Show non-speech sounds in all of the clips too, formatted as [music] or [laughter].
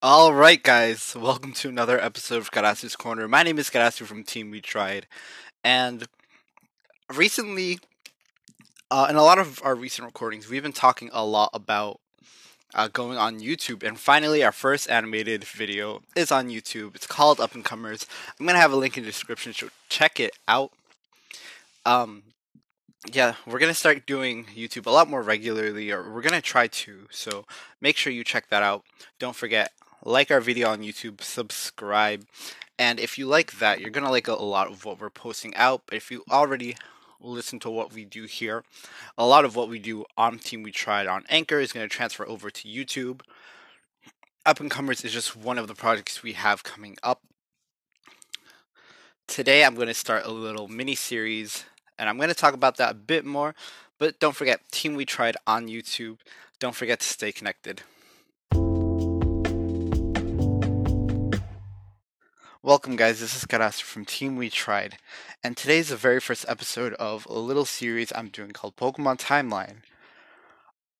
All right, guys, welcome to another episode of Karasu's Korner. My name is Karasu from Team We Tried, and recently, uh, in a lot of our recent recordings, we've been talking a lot about uh, going on YouTube, and finally, our first animated video is on YouTube. It's called Up and Comers. I'm gonna have a link in the description, so check it out. Um, yeah, we're gonna start doing YouTube a lot more regularly, or we're gonna try to. So make sure you check that out. Don't forget, like our video on YouTube, subscribe, and if you like that, you're gonna like a, lot of what we're posting out. But if you already listen to what we do here, a lot of what we do on Team We Tried on Anchor is gonna transfer over to YouTube. Up and Comers is just one of the projects we have coming up. Today, I'm going to start a little mini series and I'm going to talk about that a bit more. But don't forget, Team We Tried on YouTube. Don't forget to stay connected. Welcome, guys. This is Karasu from Team We Tried, and today is the very first episode of a little series I'm doing called Pokemon Timeline.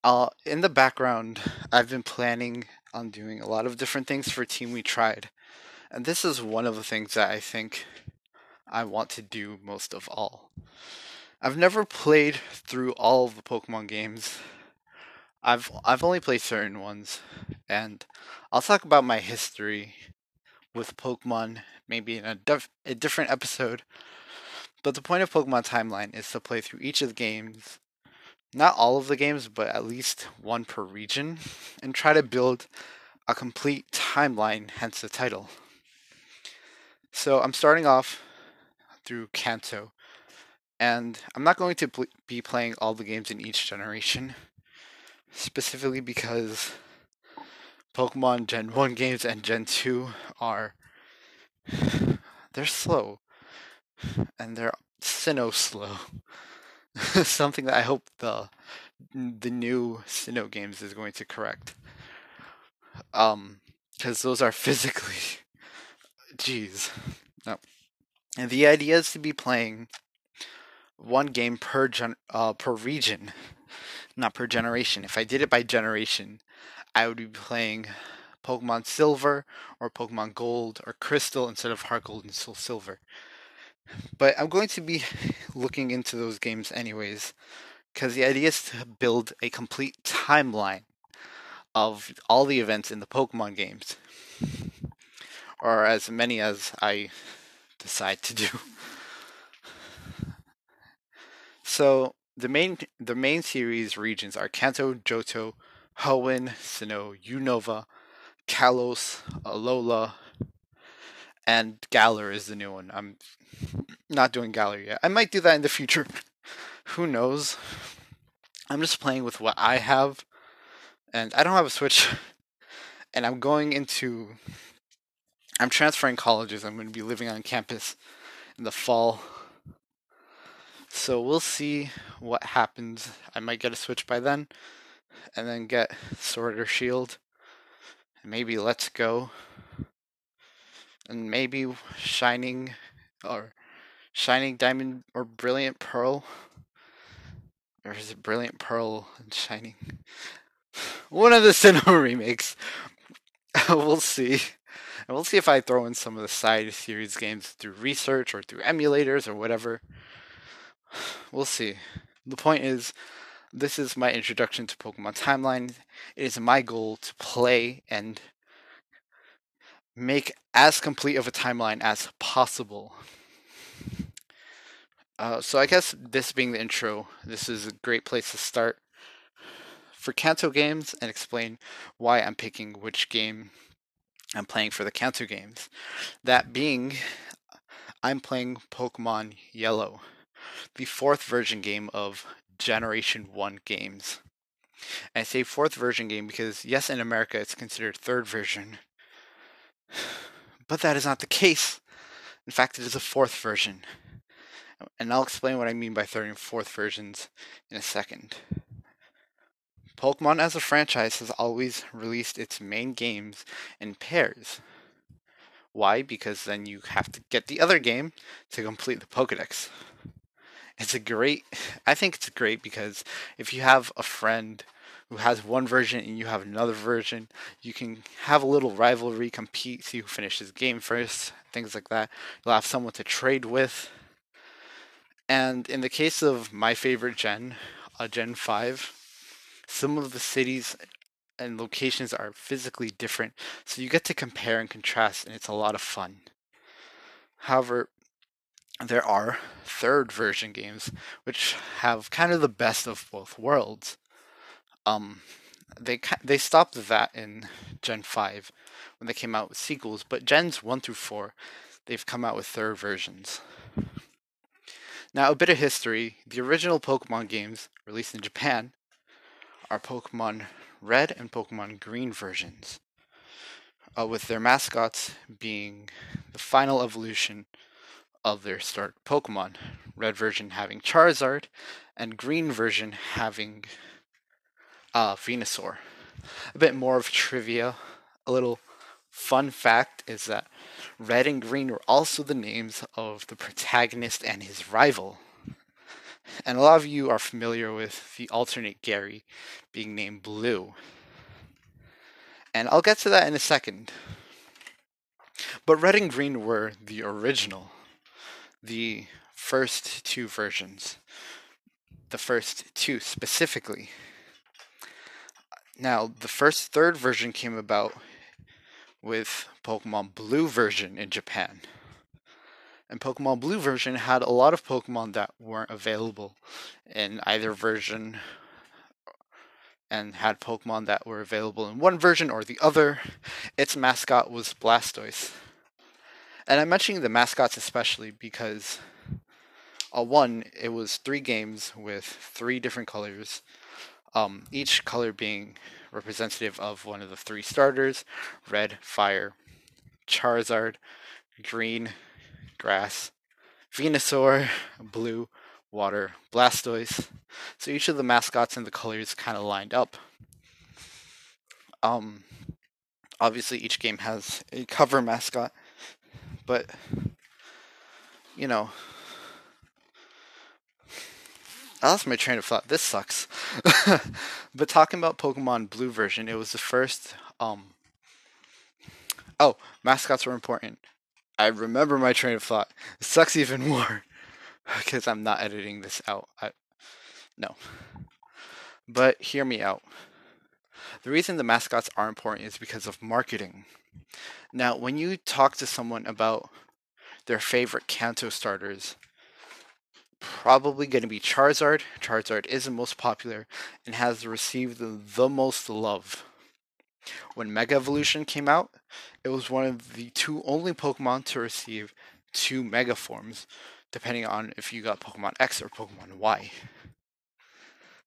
Uh, in the background, I've been planning on doing a lot of different things for Team We Tried, and this is one of the things that I think I want to do most of all. I've never played through all of the Pokemon games. I've I've only played certain ones, and I'll talk about my history with Pokemon maybe in a, def- a different episode. But the point of Pokemon Timeline is to play through each of the games, not all of the games, but at least one per region, and try to build a complete timeline, hence the title. So I'm starting off through Kanto. And I'm not going to pl- be playing all the games in each generation, specifically because Pokemon Gen 1 games and Gen 2 are. They're slow. And they're Sinnoh slow. [laughs] Something that I hope the the new Sinnoh games is going to correct. Um, because those are physically, [laughs] jeez, no. And the idea is to be playing one game per gen- uh, per region, not per generation. If I did it by generation, I would be playing Pokemon Silver or Pokemon Gold or Crystal instead of Heart Gold and Soul Silver. But I'm going to be [laughs] looking into those games anyways, because the idea is to build a complete timeline of all the events in the Pokemon games, or as many as I decide to do. [laughs] So the main the main series regions are Kanto, Johto, Hoenn, Sinnoh, Unova, Kalos, Alola, and Galar is the new one. I'm not doing Galar yet. I might do that in the future. [laughs] Who knows? I'm just playing with what I have, and I don't have a Switch, [laughs] and I'm going into I'm transferring colleges. I'm going to be living on campus in the fall. So we'll see what happens. I might get a Switch by then, and then get Sword or Shield, and maybe Let's Go, and maybe Shining or Shining Diamond or Brilliant Pearl. Or is it Brilliant Pearl and Shining? [laughs] One of the Sinnoh [laughs] remakes. [laughs] we'll see. And we'll see if I throw in some of the side series games through research or through emulators or whatever. [sighs] We'll see. The point is, this is my introduction to Pokemon Timeline. It is my goal to play and make as complete of a timeline as possible. Uh, so I guess this being the intro, this is a great place to start for Kanto games and explain why I'm picking which game I'm playing for the Kanto games. That being, I'm playing Pokemon Yellow, the fourth version game of Generation 1 games. And I say fourth version game because, yes, in America it's considered third version, [sighs] but that is not the case. In fact, it is a fourth version. And I'll explain what I mean by third and fourth versions in a second. Pokemon as a franchise has always released its main games in pairs. Why? Because then you have to get the other game to complete the Pokedex. It's a great, I think it's great because if you have a friend who has one version and you have another version. You can have a little rivalry, compete, see who finishes game first, things like that. You'll have someone to trade with. And in the case of my favorite gen, uh, Gen 5, some of the cities and locations are physically different, so you get to compare and contrast, and it's a lot of fun. However, there are third version games which have kind of the best of both worlds. Um, they they stopped that in Gen 5 when they came out with sequels, but Gens 1 through 4, they've come out with third versions. Now, a bit of history. The original Pokemon games released in Japan are Pokemon Red and Pokemon Green versions, uh, with their mascots being the final evolution of their start Pokemon. Red version having Charizard, and green version having uh, Venusaur. A bit more of trivia. A little fun fact is that Red and Green were also the names of the protagonist and his rival. And a lot of you are familiar with the alternate Gary being named Blue. And I'll get to that in a second. But Red and Green were the original the first two versions, the first two specifically. Now, the first third version came about with Pokemon Blue version in Japan. And Pokemon Blue version had a lot of Pokemon that weren't available in either version and had Pokemon that were available in one version or the other. Its mascot was Blastoise. And I'm mentioning the mascots especially because, uh, one, it was three games with three different colors, um, each color being representative of one of the three starters red, fire, Charizard, green, grass, Venusaur, blue, water, Blastoise. So each of the mascots and the colors kind of lined up. Um, obviously, each game has a cover mascot but you know, I lost my train of thought. This sucks. [laughs] but talking about Pokemon Blue version, it was the first. Um. Oh, mascots were important. I remember my train of thought. It sucks even more [laughs] because I'm not editing this out. I, no. But hear me out. The reason the mascots are important is because of marketing. Now, when you talk to someone about their favorite Kanto starters, probably going to be Charizard. Charizard is the most popular and has received the, the most love. When Mega Evolution came out, it was one of the two only Pokemon to receive two Mega forms, depending on if you got Pokemon X or Pokemon Y.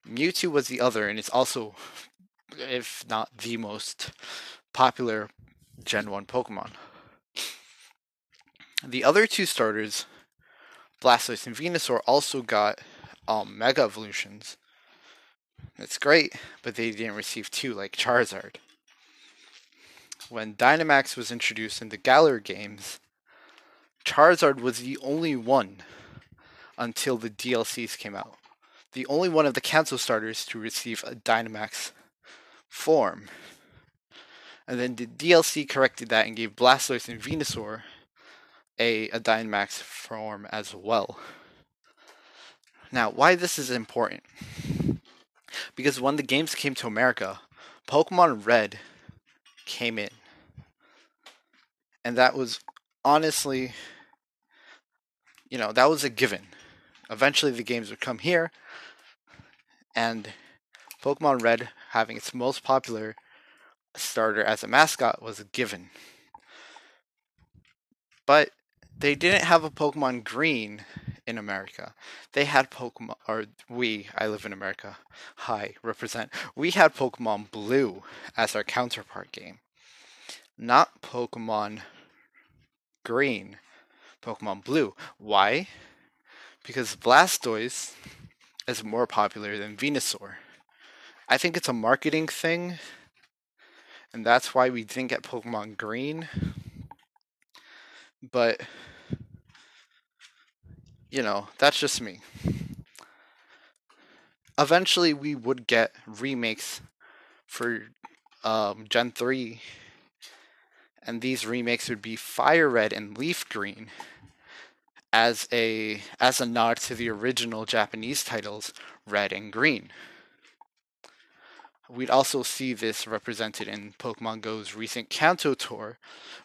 Mewtwo was the other, and it's also, if not the most popular Gen 1 Pokemon. The other two starters, Blastoise and Venusaur, also got um, Mega Evolutions. That's great, but they didn't receive two like Charizard. When Dynamax was introduced in the Galar games, Charizard was the only one until the DLCs came out. The only one of the Kanto starters to receive a Dynamax form. And then the DLC corrected that and gave Blastoise and Venusaur a, a Dynamax form as well. Now, why this is important? Because when the games came to America, Pokemon Red came in. And that was honestly, you know, that was a given. Eventually the games would come here, and Pokemon Red having its most popular starter as a mascot was a given. But they didn't have a Pokemon Green in America. They had Pokemon, or we, I live in America, hi, represent. We had Pokemon Blue as our counterpart game. Not Pokemon Green, Pokemon Blue. Why? Because Blastoise is more popular than Venusaur. I think it's a marketing thing and that's why we didn't get Pokemon Green. But you know, that's just me. Eventually, we would get remakes for um, Gen 3. And these remakes would be Fire Red and Leaf Green as a as a nod to the original Japanese titles Red and Green. We'd also see this represented in Pokemon Go's recent Kanto tour,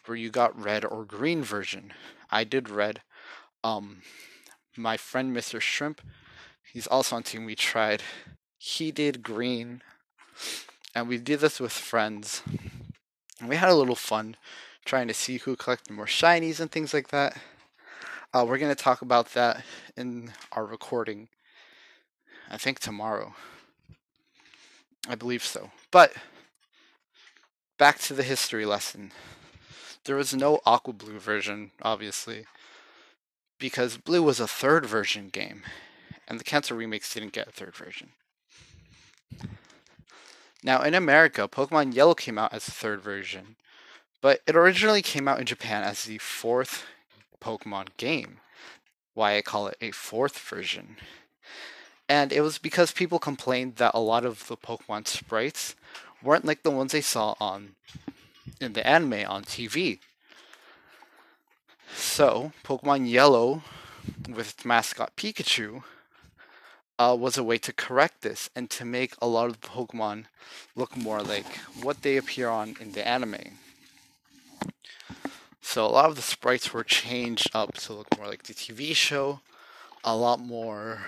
where you got red or green version. I did red. Um, my friend Mr. Shrimp, he's also on Team We Tried. He did green, and we did this with friends. And we had a little fun trying to see who collected more shinies and things like that. Uh, we're to talk about that in our recording, I think tomorrow. I believe so. But back to the history lesson. There was no Aqua Blue version, obviously, because Blue was a third version game, and the Kanto remakes didn't get a third version. Now, in America, Pokemon Yellow came out as a third version, but it originally came out in Japan as the fourth Pokemon game. Why I call it a fourth version. And it was because people complained that a lot of the Pokemon sprites weren't like the ones they saw on in the anime on TV. So, Pokemon Yellow with its mascot Pikachu uh, was a way to correct this and to make a lot of the Pokemon look more like what they appear on in the anime. So a lot of the sprites were changed up to look more like the TV show, a lot more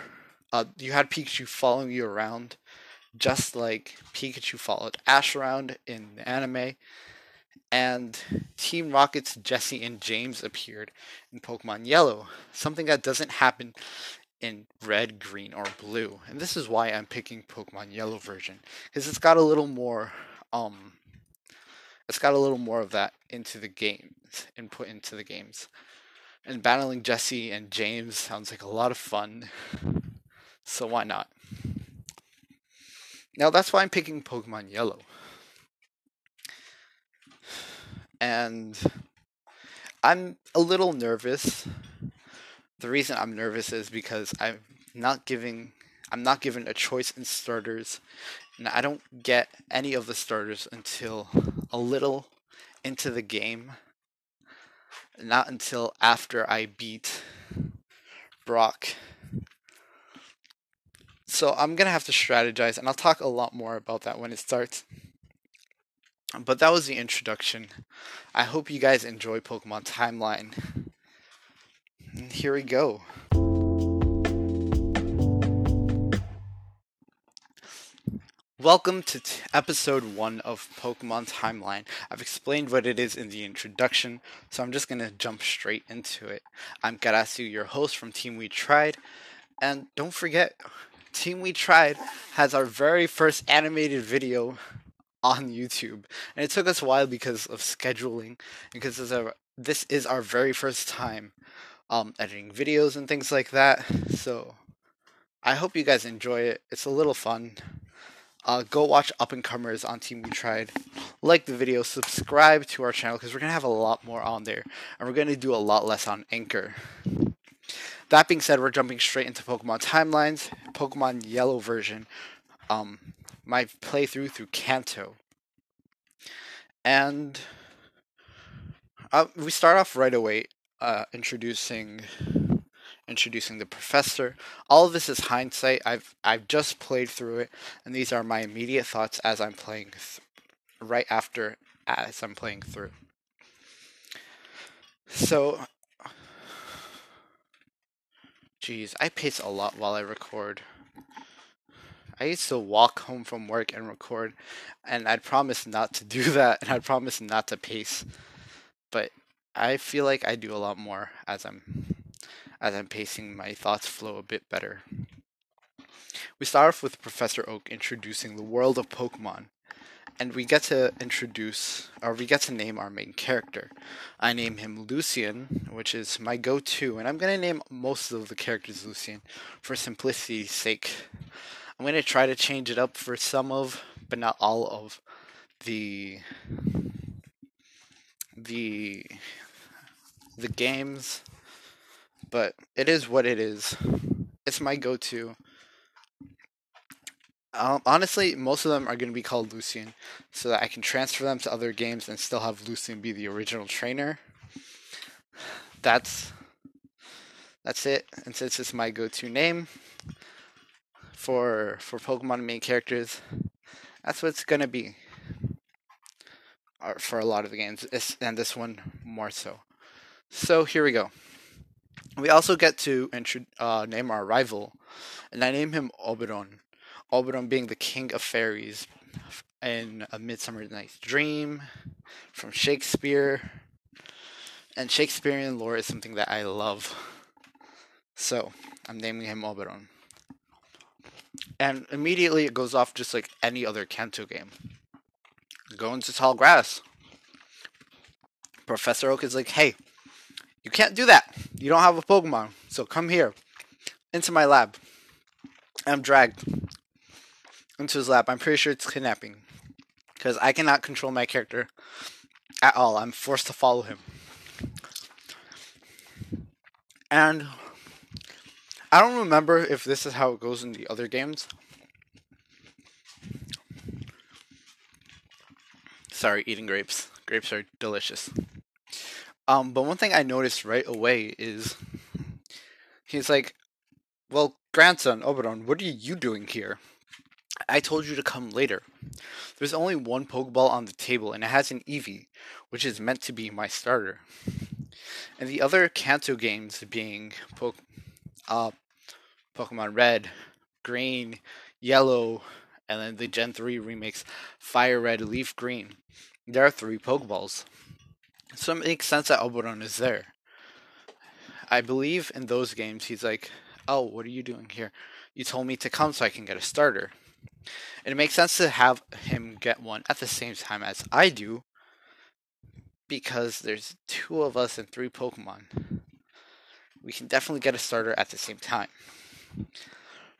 uh, you had Pikachu following you around, just like Pikachu followed Ash around in the anime. And Team Rocket's Jessie and James appeared in Pokemon Yellow, something that doesn't happen in red, green, or blue. And this is why I'm picking Pokemon Yellow version, because it's got a little more, um, it's got a little more of that into the games, input into the games. And battling Jessie and James sounds like a lot of fun. So why not? Now that's why I'm picking Pokemon Yellow. And I'm a little nervous. The reason I'm nervous is because I'm not giving I'm not given a choice in starters and I don't get any of the starters until a little into the game. Not until after I beat Brock so I'm going to have to strategize, and I'll talk a lot more about that when it starts. But that was the introduction. I hope you guys enjoy Pokemon Timeline. And here we go. Welcome to t- episode one of Pokemon Timeline. I've explained what it is in the introduction, so I'm just going to jump straight into it. I'm Karasu, your host from Team We Tried, and don't forget, Team We Tried has our very first animated video on YouTube. And it took us a while because of scheduling, because this is our, this is our very first time um, editing videos and things like that. So I hope you guys enjoy it. It's a little fun. Uh, go watch Up and Comers on Team We Tried. Like the video, subscribe to our channel because we're going to have a lot more on there. And we're going to do a lot less on Anchor. That being said, we're jumping straight into Pokemon Timelines, Pokemon Yellow version, um, my playthrough through Kanto. And uh, we start off right away uh, introducing introducing the professor. All of this is hindsight. I've I've just played through it, and these are my immediate thoughts as I'm playing th- right after as I'm playing through. So Jeez, I pace a lot while I record. I used to walk home from work and record, and I'd promise not to [laughs] do that, and I'd promise not to pace. But I feel like I do a lot more as I'm as I'm pacing. My thoughts flow a bit better. We start off with Professor Oak introducing the world of Pokemon and we get to introduce or we get to name our main character. I name him Lucian, which is my go-to, and I'm gonna name most of the characters Lucian for simplicity's sake. I'm gonna try to change it up for some of, but not all of, the the the games. But it is what it is. It's my go-to. Um, honestly, most of them are going to be called Lucian, so that I can transfer them to other games and still have Lucian be the original trainer. That's that's it. And since it's my go-to name for for Pokemon main characters, that's what it's gonna be. For a lot of the games, and this one more so. So here we go. We also get to intro- uh, name our rival, and I name him Oberon. Oberon being the king of fairies in A Midsummer Night's Dream from Shakespeare. And Shakespearean lore is something that I love. So, I'm naming him Oberon. And immediately it goes off just like any other Kanto game. Go into tall grass. Professor Oak is like, hey, you can't do that. You don't have a Pokemon. So come here into my lab. I'm dragged into his lap. I'm pretty sure it's kidnapping. Because I cannot control my character at all. I'm forced to follow him. And I don't remember if this is how it goes in the other games. Sorry, eating grapes. Grapes are delicious. Um, but one thing I noticed right away is he's like, Well, grandson, Oberon, what are you doing here? I told you to come later. There's only one Pokeball on the table, and it has an Eevee, which is meant to be my starter. And the other Kanto games being po- uh, Pokemon Red, Green, Yellow, and then the Gen 3 remakes Fire Red, Leaf Green. There are three Pokeballs. So it makes sense that Oberon is there. I believe in those games he's like, Oh, what are you doing here? You told me to come so I can get a starter. And it makes sense to have him get one at the same time as I do because there's two of us and three Pokemon. We can definitely get a starter at the same time.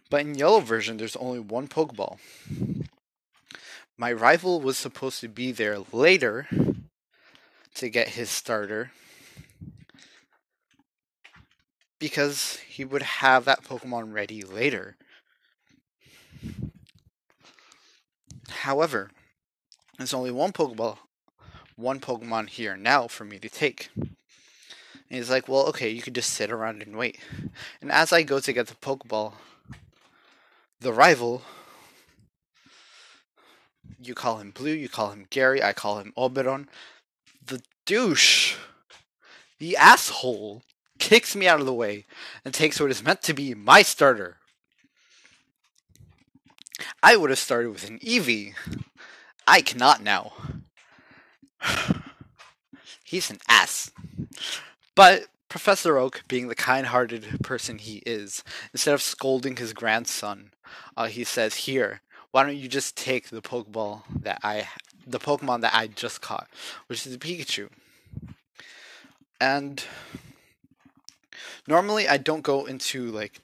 But in yellow version, there's only one Pokeball. My rival was supposed to be there later to get his starter because he would have that Pokemon ready later. However, there's only one Pokeball, one Pokemon here now for me to take. And he's like, well, okay, you could just sit around and wait. And as I go to get the Pokeball, the rival, you call him Blue, you call him Gary, I call him Oberon. The douche, the asshole, kicks me out of the way and takes what is meant to be my starter. I would have started with an Eevee. I cannot now. [sighs] He's an ass. But Professor Oak, being the kind hearted person he is, instead of scolding his grandson, uh, he says, Here, why don't you just take the Pokeball that I, the Pokemon that I just caught, which is a Pikachu. And normally I don't go into like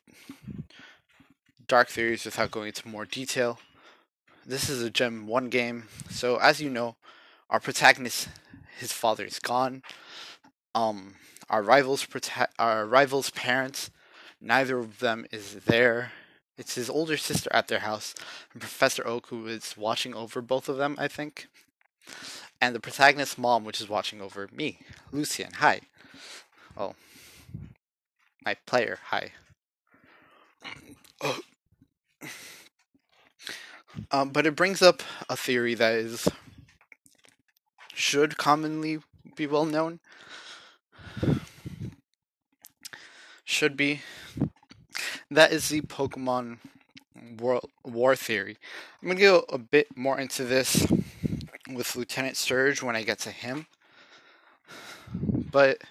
dark theories without going into more detail. This is a Gen 1 game, so as you know, our protagonist, his father is gone. Um, our rivals, prota- our rivals' parents, neither of them is there. It's his older sister at their house, and Professor Oak, who is watching over both of them, I think. And the protagonist's mom, which is watching over me, Lucian. Hi. Oh, my player. Hi. Um, but it brings up a theory that is should commonly be well known. Should be. That is the Pokemon war, war theory. I'm to go a bit more into this with Lieutenant Surge when I get to him. But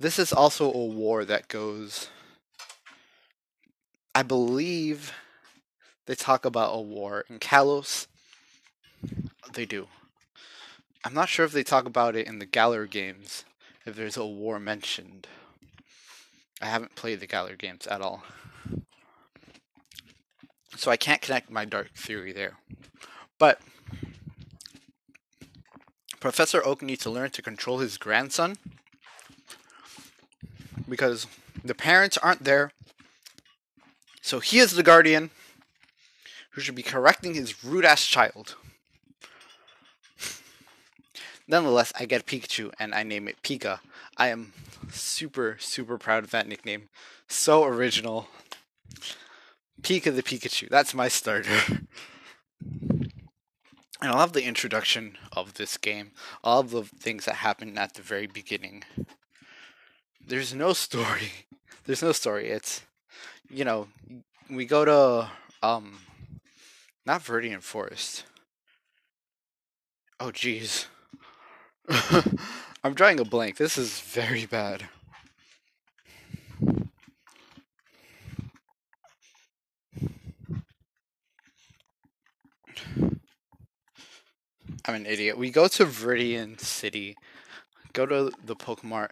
this is also a war that goes. I believe they talk about a war in Kalos. They do. I'm not sure if they talk about it in the Galar games, if there's a war mentioned. I haven't played the Galar games at all. So I can't connect my dark theory there. But Professor Oak needs to learn to control his grandson because the parents aren't there. So he is the guardian who should be correcting his rude ass child. Nonetheless, I get Pikachu and I name it Pika. I am super, super proud of that nickname. So original. Pika the Pikachu. That's my starter. and I love the introduction of this game. All of the things that happen at the very beginning. There's no story. There's no story. It's, you know, we go to, um, not Viridian Forest. Oh, jeez. [laughs] I'm drawing a blank. This is very bad. I'm an idiot. We go to Viridian City, go to the Pokemart,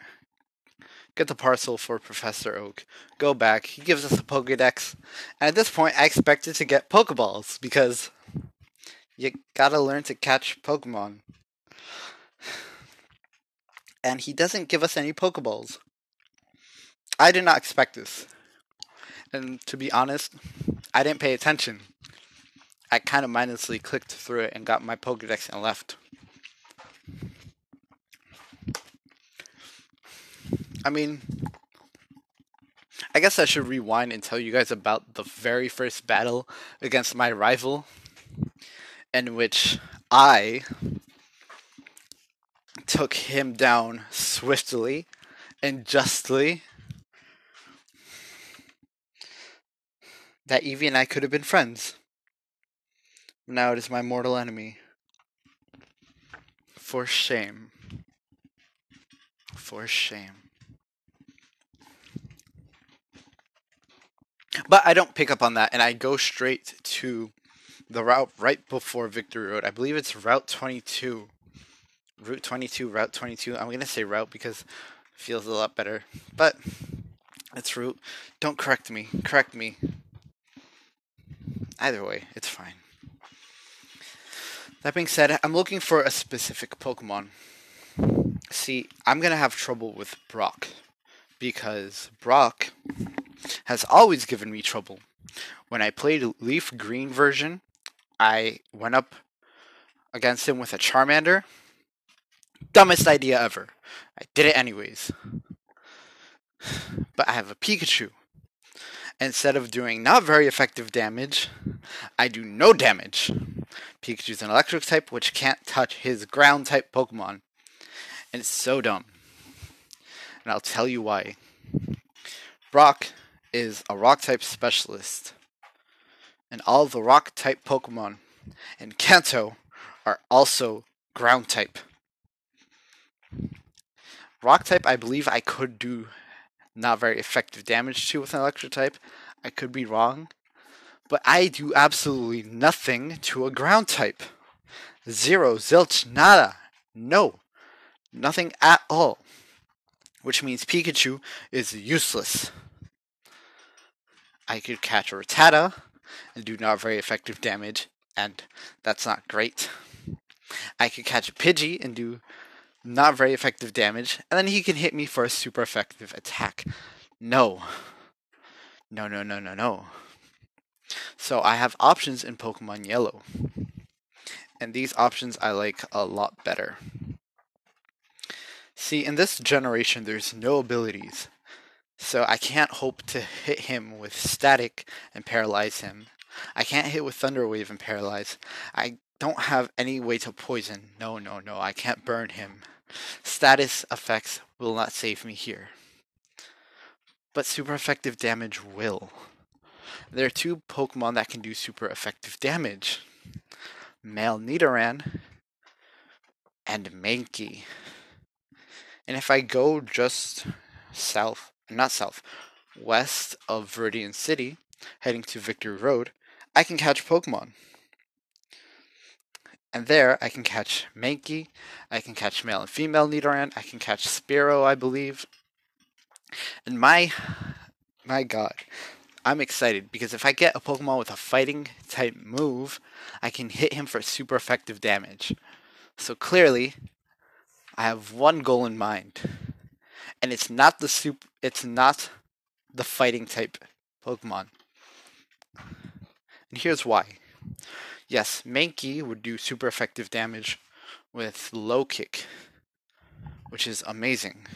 get the parcel for Professor Oak, go back. He gives us a Pokedex, and at this point, I expected to get Pokeballs because you gotta learn to catch Pokemon. [sighs] And he doesn't give us any Pokeballs. I did not expect this. And to be honest, I didn't pay attention. I kind of mindlessly clicked through it and got my Pokedex and left. I mean, I guess I should rewind and tell you guys about the very first battle against my rival, in which I took him down swiftly and justly. That Eevee and I could have been friends. Now it is my mortal enemy. For shame. For shame. But I don't pick up on that and I go straight to the route right before Victory Road. I believe it's Route 22. Route 22, Route 22. I'm going to say route because it feels a lot better. But it's route. Don't correct me. Correct me. Either way, it's fine. That being said, I'm looking for a specific Pokemon. See, I'm going to have trouble with Brock because Brock has always given me trouble. When I played Leaf Green version, I went up against him with a Charmander. Dumbest idea ever. I did it anyways. But I have a Pikachu. Instead of doing not very effective damage, I do no damage. Pikachu's an electric type, which can't touch his ground type Pokemon. And it's so dumb. And I'll tell you why. Brock is a rock type specialist. And all the rock type Pokemon in Kanto are also ground type. Rock type, I believe I could do not very effective damage to with an electric type. I could be wrong. But I do absolutely nothing to a ground type. Zero, zilch, nada. No. Nothing at all. Which means Pikachu is useless. I could catch a Rattata and do not very effective damage, and that's not great. I could catch a Pidgey and do not very effective damage, and then he can hit me for a super effective attack. No. No, no, no, no, no. So I have options in Pokemon Yellow. And these options I like a lot better. See, in this generation, there's no abilities. So I can't hope to hit him with static and paralyze him. I can't hit with Thunder Wave and paralyze. I don't have any way to poison. No, no, no, I can't burn him. Status effects will not save me here. But super effective damage will. There are two Pokemon that can do super effective damage. Male Nidoran and Mankey. And if I go just south, not south, west of Viridian City, heading to Victory Road, I can catch Pokemon. And there I can catch Mankey, I can catch male and female Nidoran, I can catch Spearow, I believe. And my my god, I'm excited because if I get a Pokemon with a fighting type move, I can hit him for super effective damage. So clearly, I have one goal in mind. And it's not the super it's not the fighting type Pokemon. And here's why. Yes, Mankey would do super effective damage with low kick, which is amazing.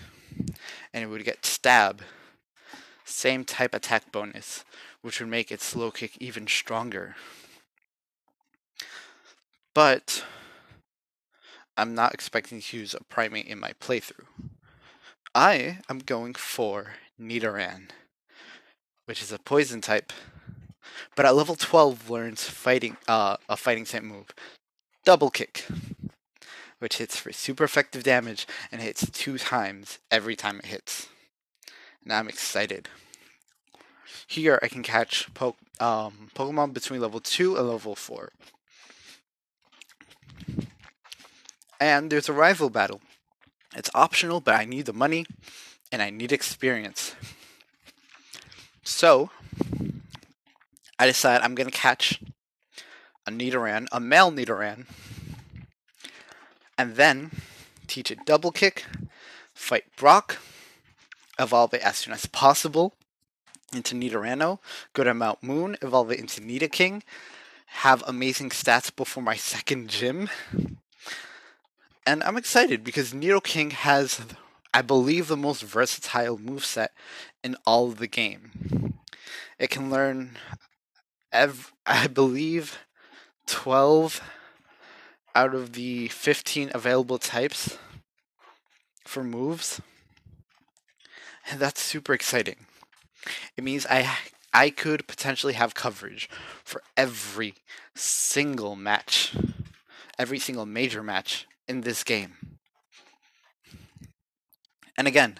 And it would get stab, same type attack bonus, which would make its low kick even stronger. But I'm not expecting to use a primate in my playthrough. I am going for Nidoran, which is a poison type, but at level 12 learns fighting uh, a fighting type move, Double Kick, which hits for super effective damage and hits two times every time it hits. And I'm excited. Here I can catch po- um, Pokemon between level 2 and level 4. And there's a rival battle. It's optional, but I need the money and I need experience. So, I decide I'm going to catch a Nidoran, a male Nidoran, and then teach it double kick, fight Brock, evolve it as soon as possible into Nidorino, go to Mount Moon, evolve it into Nidoking, have amazing stats before my second gym, and I'm excited because Nidoking has, I believe, the most versatile moveset in all of the game. It can learn, ev- I believe, 12 out of the 15 available types for moves. And that's super exciting. It means I I could potentially have coverage for every single match, every single major match in this game. And again,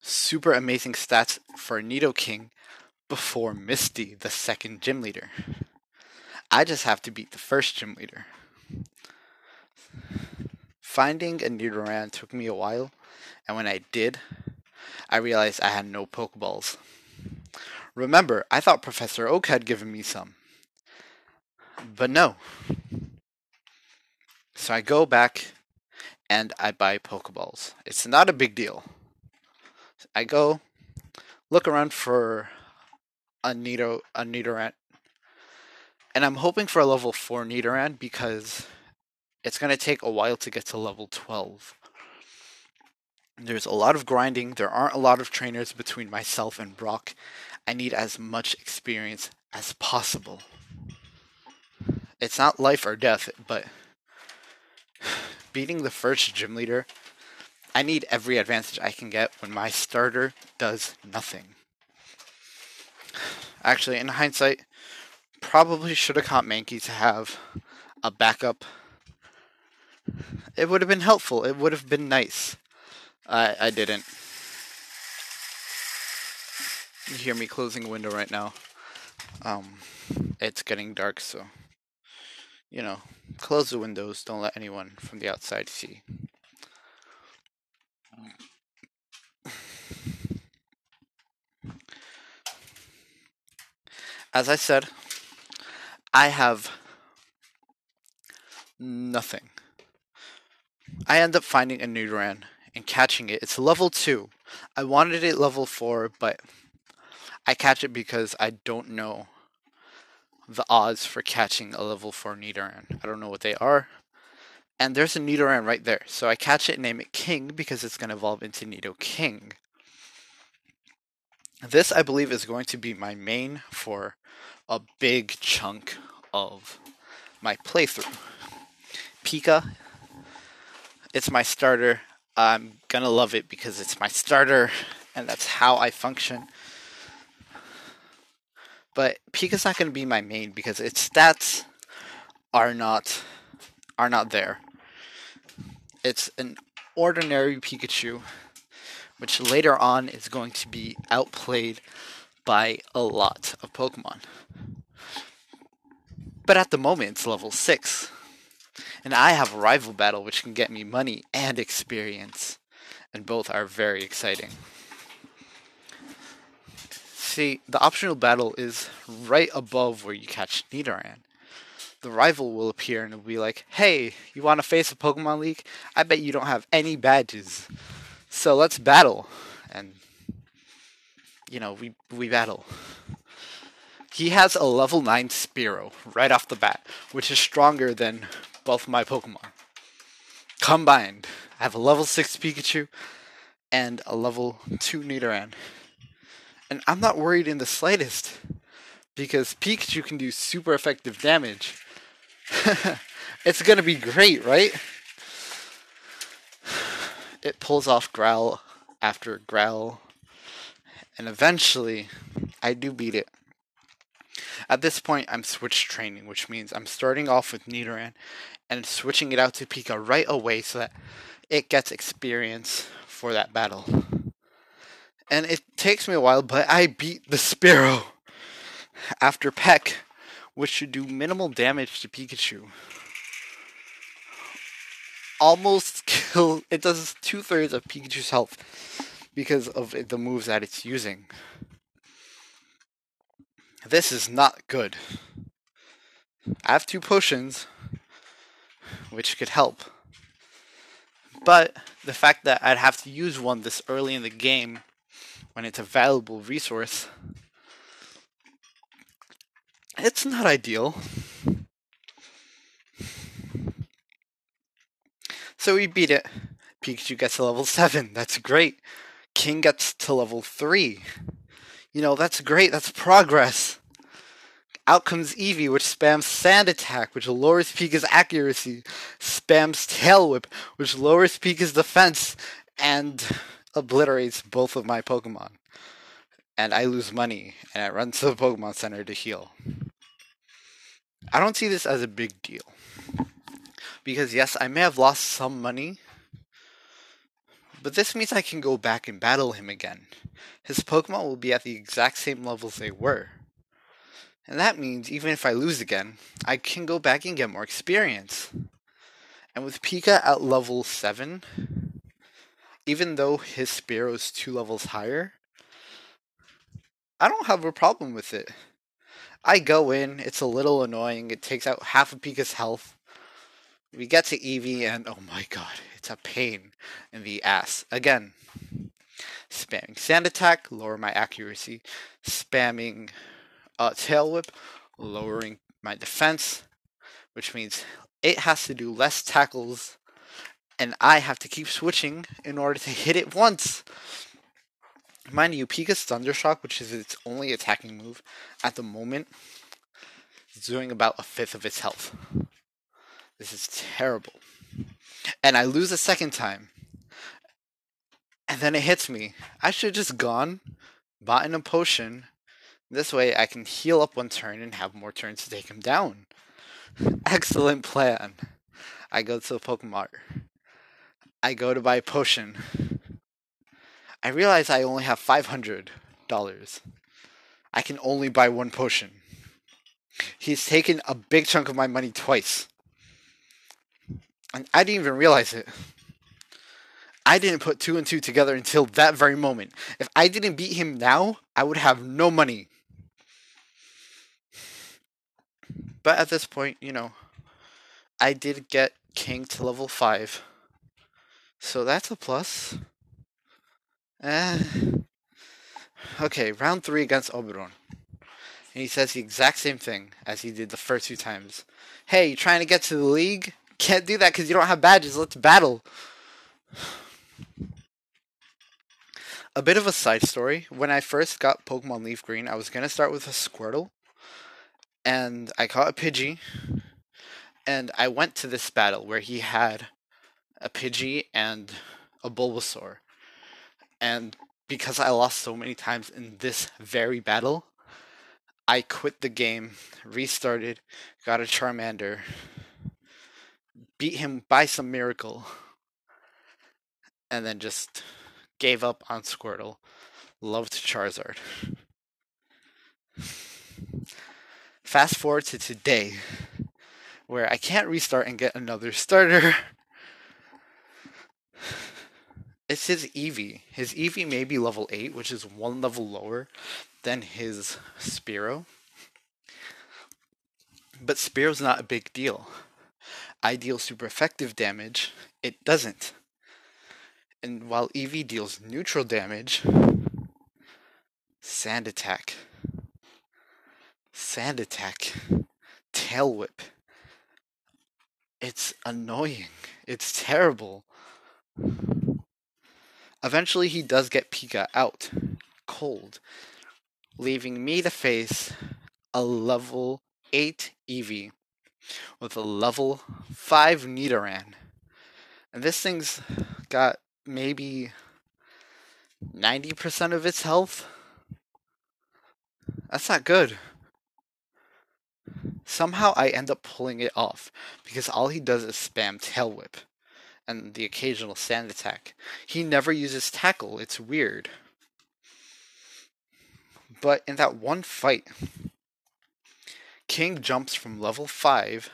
super amazing stats for Nidoking before Misty, the second gym leader. I just have to beat the first gym leader. Finding a Nidoran took me a while, and when I did, I realized I had no Pokeballs. Remember, I thought Professor Oak had given me some. But no, so I go back and I buy Pokeballs. It's not a big deal. I go look around for a Nido a Nidoran. And I'm hoping for a level 4 Nidoran because it's going to take a while to get to level 12. There's a lot of grinding. There aren't a lot of trainers between myself and Brock. I need as much experience as possible. It's not life or death, but beating the first gym leader, I need every advantage I can get when my starter does nothing. Actually, in hindsight, probably should have caught Mankey to have a backup. It would have been helpful. It would have been nice. I I didn't. You hear me closing a window right now. Um, it's getting dark, so you know, close the windows, don't let anyone from the outside see. As I said, I have nothing. I end up finding a Nidoran and catching it. It's level 2. I wanted it level 4, but I catch it because I don't know the odds for catching a level 4 Nidoran. I don't know what they are. And there's a Nidoran right there. So I catch it and name it King because it's going to evolve into Nidoking. This, I believe, is going to be my main for a big chunk of my playthrough. Pika, it's my starter. I'm going to love it because it's my starter and that's how I function. But Pika's not going to be my main because its stats are not are not there. It's an ordinary Pikachu, which later on is going to be outplayed by a lot of Pokemon. But at the moment, it's level 6. And I have a rival battle which can get me money and experience. And both are very exciting. See, the optional battle is right above where you catch Nidoran. The rival will appear and will be like, hey, you want to face a Pokemon League? I bet you don't have any badges. So let's battle. And, you know, we, we battle. He has a level 9 Spearow right off the bat, which is stronger than both my Pokemon. Combined, I have a level 6 Pikachu and a level 2 Nidoran. And I'm not worried in the slightest because Pikachu can do super effective damage. [laughs] it's gonna be great, right? It pulls off Growl after Growl, and eventually I do beat it. At this point, I'm switch training, which means I'm starting off with Nidoran and switching it out to Pika right away so that it gets experience for that battle. And it takes me a while, but I beat the Spearow after Peck, which should do minimal damage to Pikachu. Almost [laughs] kill. It does two thirds of Pikachu's health because of the moves that it's using. This is not good. I have two potions, which could help. But the fact that I'd have to use one this early in the game when it's a valuable resource, it's not ideal. So we beat it. Pikachu gets to level 7. That's great. King gets to level 3. You know, that's great. That's progress. Out comes Eevee, which spams Sand Attack, which lowers Pika's accuracy, spams Tail Whip, which lowers Pika's defense, and obliterates both of my Pokemon. And I lose money, and I run to the Pokemon Center to heal. I don't see this as a big deal. Because, yes, I may have lost some money, but this means I can go back and battle him again. His Pokemon will be at the exact same levels they were. And that means even if I lose again, I can go back and get more experience. And with Pika at level 7, even though his Spearow is two levels higher, I don't have a problem with it. I go in, it's a little annoying, it takes out half of Pika's health. We get to Eevee, and oh my god, it's a pain in the ass. Again, spamming Sand Attack, lower my accuracy. Spamming uh, Tail Whip, lowering my defense, which means it has to do less tackles, and I have to keep switching in order to hit it once. Mind you, Pika's Thundershock, which is its only attacking move at the moment, is doing about a fifth of its health. This is terrible. And I lose a second time. And then it hits me. I should have just gone, bought in a potion. This way I can heal up one turn and have more turns to take him down. [laughs] Excellent plan. I go to the Pokemon. I go to buy a potion. I realize I only have $500. I can only buy one potion. He's taken a big chunk of my money twice. And I didn't even realize it. I didn't put two and two together until that very moment. If I didn't beat him now, I would have no money. But at this point, you know, I did get King to level 5. So that's a plus. Eh. Okay, round 3 against Oberon. And he says the exact same thing as he did the first two times. Hey, you trying to get to the league? Can't do that because you don't have badges. Let's battle. A bit of a side story. When I first got Pokemon Leaf Green, I was going to start with a Squirtle. And I caught a Pidgey. And I went to this battle where he had a Pidgey and a Bulbasaur. And because I lost so many times in this very battle, I quit the game, restarted, got a Charmander, beat him by some miracle, and then just gave up on Squirtle. Loved Charizard. Fast forward to today, where I can't restart and get another starter. [laughs] It's his Eevee. His Eevee may be level 8, which is one level lower than his Spearow. But Spearow's not a big deal. I deal super effective damage, it doesn't. And while Eevee deals neutral damage, Sand Attack. sand attack, tail whip. It's annoying. It's terrible. Eventually, he does get Pika out cold, leaving me to face a level 8 Eevee with a level 5 Nidoran. And this thing's got maybe 90% of its health. That's not good. Somehow I end up pulling it off because all he does is spam Tail Whip and the occasional sand attack. He never uses tackle. It's weird. But in that one fight, King jumps from level 5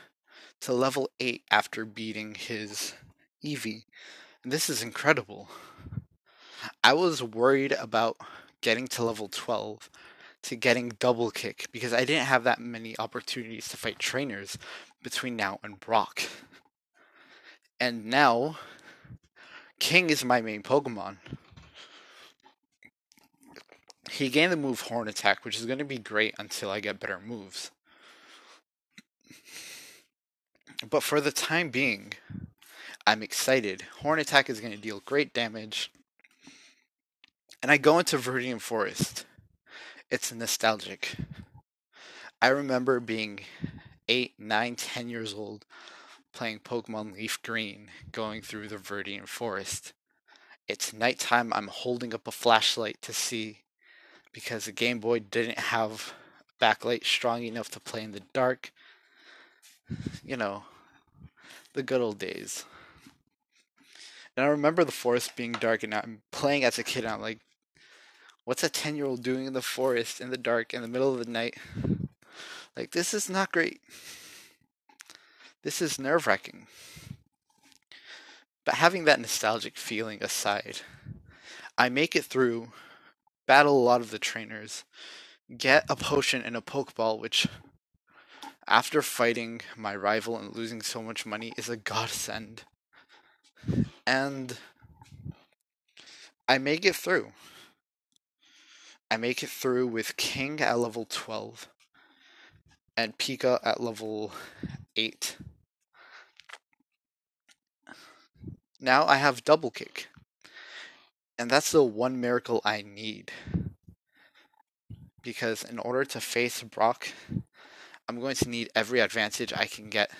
to level 8 after beating his Eevee. This is incredible. I was worried about getting to level 12 to getting double kick because I didn't have that many opportunities to fight trainers between now and Brock. And now, King is my main Pokemon. He gained the move Horn Attack, which is going to be great until I get better moves. But for the time being, I'm excited. Horn Attack is going to deal great damage. And I go into Viridian Forest. It's nostalgic. I remember being 8, 9, 10 years old playing Pokemon Leaf Green, going through the Viridian Forest. It's nighttime, I'm holding up a flashlight to see because the Game Boy didn't have backlight strong enough to play in the dark. [sighs] You know, the good old days. And I remember the forest being dark, and I'm playing as a kid, and I'm like, what's a 10 year old doing in the forest in the dark in the middle of the night? Like, this is not great. This is nerve wracking. But having that nostalgic feeling aside, I make it through battle a lot of the trainers, get a potion and a Pokeball, which, after fighting my rival and losing so much money, is a godsend. And I make it through. I make it through with King at level 12 and Pika at level 8. Now I have double kick. And that's the one miracle I need. Because in order to face Brock, I'm going to need every advantage I can get.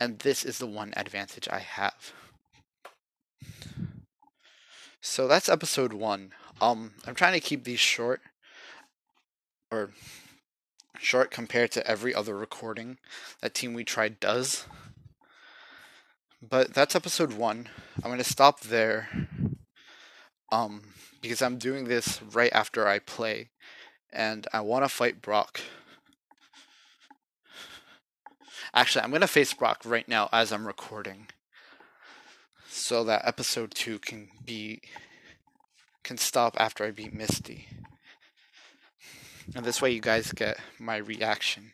And this is the one advantage I have. So that's episode one. Um, I'm trying to keep these short, or short compared to every other recording that Team We Tried does. But that's episode one. I'm going to stop there um, because I'm doing this right after I play, and I want to fight Brock. Actually, I'm going to face Brock right now as I'm recording, so that episode two can be can stop after I beat Misty, and this way you guys get my reaction.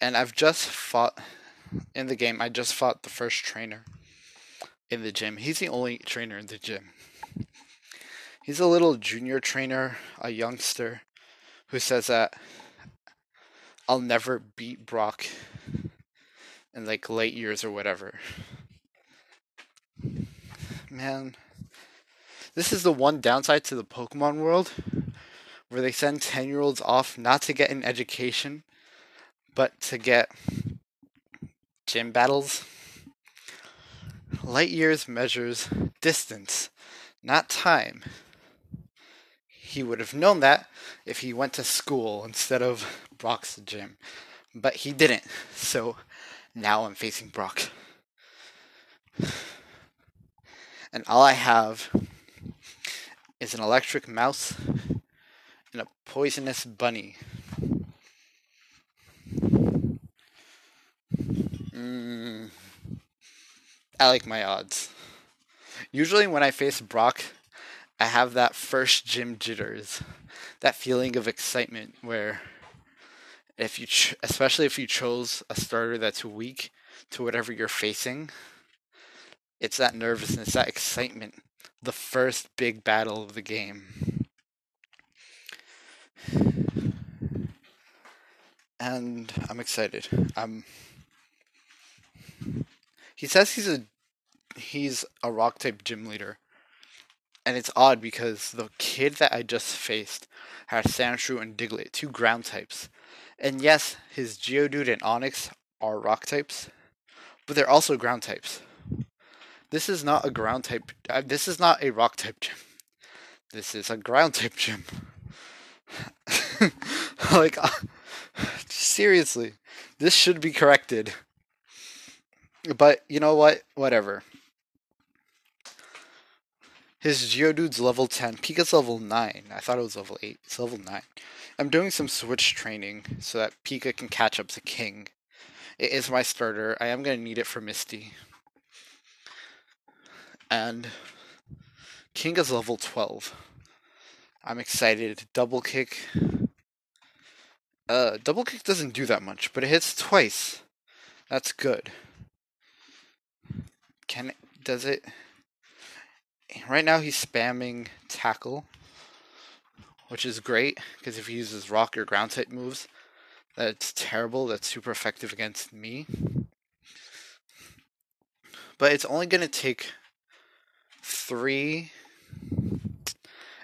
And I've just fought in the game. I just fought the first trainer in the gym. He's the only trainer in the gym. He's a little junior trainer, a youngster, who says that I'll never beat Brock in like light years or whatever. Man, this is the one downside to the Pokemon world where they send 10 year olds off not to get an education, but to get gym battles. Light years measures distance, not time. He would have known that if he went to school instead of Brock's gym. But he didn't, so now I'm facing Brock. And all I have is an electric mouse and a poisonous bunny. Mm. I like my odds. Usually, when I face Brock, I have that first gym jitters, that feeling of excitement where, if you, ch- especially if you chose a starter that's weak to whatever you're facing, it's that nervousness, that excitement, the first big battle of the game. and I'm excited. I'm. He says he's a he's a rock type gym leader, and it's odd because the kid that I just faced had Sandshrew and Diglett, two ground types, and yes, his Geodude and Onix are rock types, but they're also ground types. This is not a ground type. Uh, this is not a rock type gym. This is a ground type gym. [laughs] like, uh, [laughs] seriously, this should be corrected. But you know what? Whatever. His Geodude's level 10. Pika's level 9. I thought it was level 8. It's level 9. I'm doing some switch training so that Pika can catch up to King. It is my starter. I am going to need it for Misty. And King is level 12. I'm excited. Double kick. Uh, double kick doesn't do that much, but it hits twice. That's good. Can does it? Right now he's spamming tackle, which is great because if he uses rock or ground type moves, that's terrible. That's super effective against me. But it's only going to take three.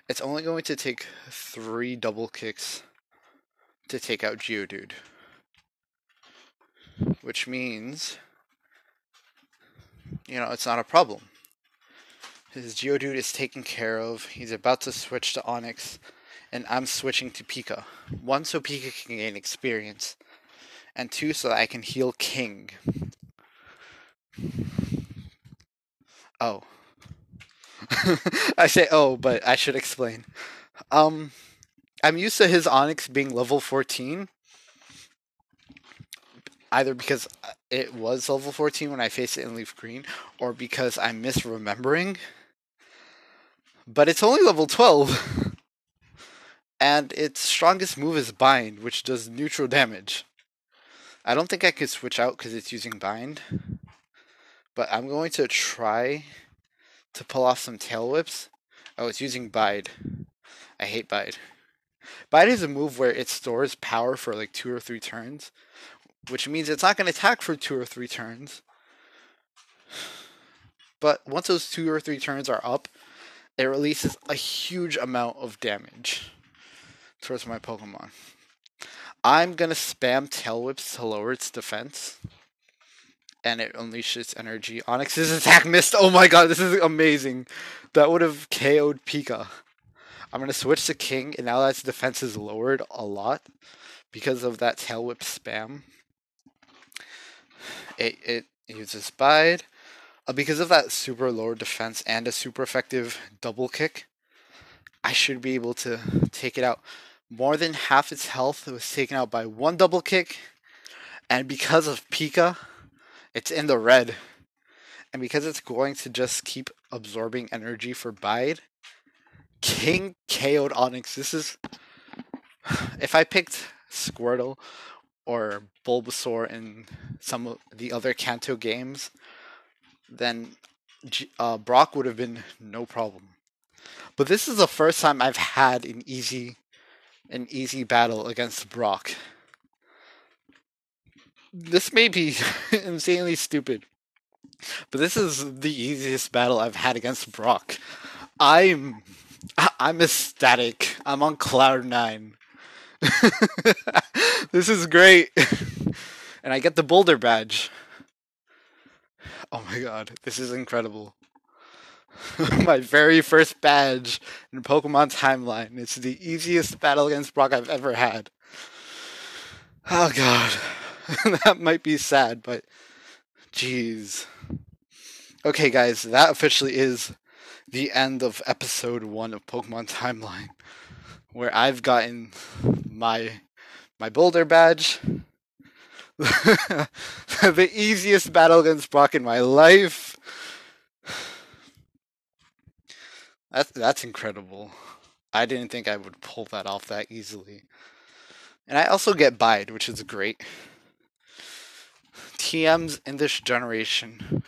It's only going to take three double kicks to take out Geodude. Which means, you know, it's not a problem. His Geodude is taken care of. He's about to switch to Onix, and I'm switching to Pika. One, so Pika can gain experience, and two, so that I can heal King. Oh. [laughs] I say oh, but I should explain. Um, I'm used to his Onix being level 14. Either because it was level 14 when I faced it in Leaf Green, or because I'm misremembering. But it's only level 12. and its strongest move is Bind, which does neutral damage. I don't think I could switch out because it's using Bind. But I'm going to try to pull off some tail whips. Oh, it's using Bide. I hate Bide. Bide is a move where it stores power for like two or three turns, which means it's not going to attack for two or three turns. But once those two or three turns are up, it releases a huge amount of damage towards my Pokemon. I'm going to spam Tail Whips to lower its defense and it unleashes energy. Onix's attack missed. Oh my god, this is amazing. That would have KO'd Pika. I'm gonna switch to King, and now that its defense is lowered a lot because of that tail whip spam. It it uses Bide. Uh, because of that super lower defense and a super effective double kick, I should be able to take it out. More than half its health was taken out by one double kick, and because of Pika, it's in the red. And because it's going to just keep absorbing energy for Bide, King KO'd Onix. This is. [sighs] If I picked Squirtle or Bulbasaur in some of the other Kanto games, then uh, Brock would have been no problem. But this is the first time I've had an easy, an easy battle against Brock this may be [laughs] insanely stupid, but this is the easiest battle I've had against Brock. I'm [laughs] I'm ecstatic. I'm on cloud nine. [laughs] this is great. [laughs] and I get the boulder badge. Oh my god, this is incredible. [laughs] my very first badge in Pokemon Timeline. It's the easiest battle against Brock I've ever had. Oh god. that might be sad, but jeez. Okay, guys, that officially is the end of episode one of Pokemon Timeline, where I've gotten my my Boulder badge, [laughs] the easiest battle against Brock in my life. That's that's incredible. I didn't think I would pull that off that easily. And I also get Bide, which is great. TMs in this generation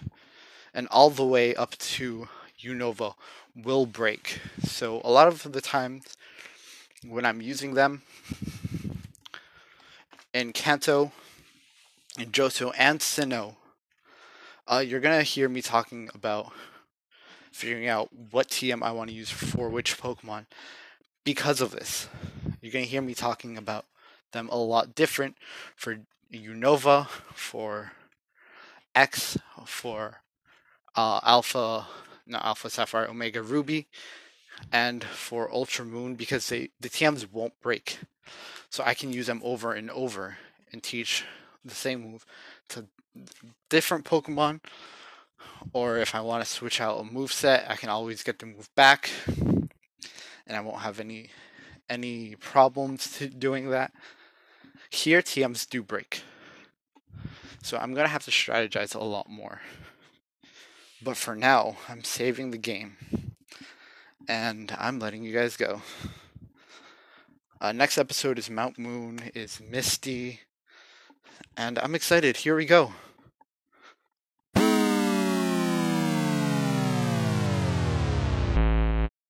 and all the way up to Unova will break. So a lot of the times when I'm using them in Kanto, in Johto, and Sinnoh, uh, you're gonna hear me talking about figuring out what TM I want to use for which Pokemon because of this. You're gonna hear me talking about them a lot different for Unova, for X, for uh, Alpha, not Alpha Sapphire, Omega Ruby, and for Ultra Moon because they the TMs won't break, so I can use them over and over and teach the same move to different Pokemon. Or if I want to switch out a move set, I can always get the move back, and I won't have any any problems doing that. Here, TMs do break. So I'm to have to strategize a lot more. But for now, I'm saving the game. And I'm letting you guys go. Uh, next episode is Mount Moon, is Misty. And I'm excited. Here we go.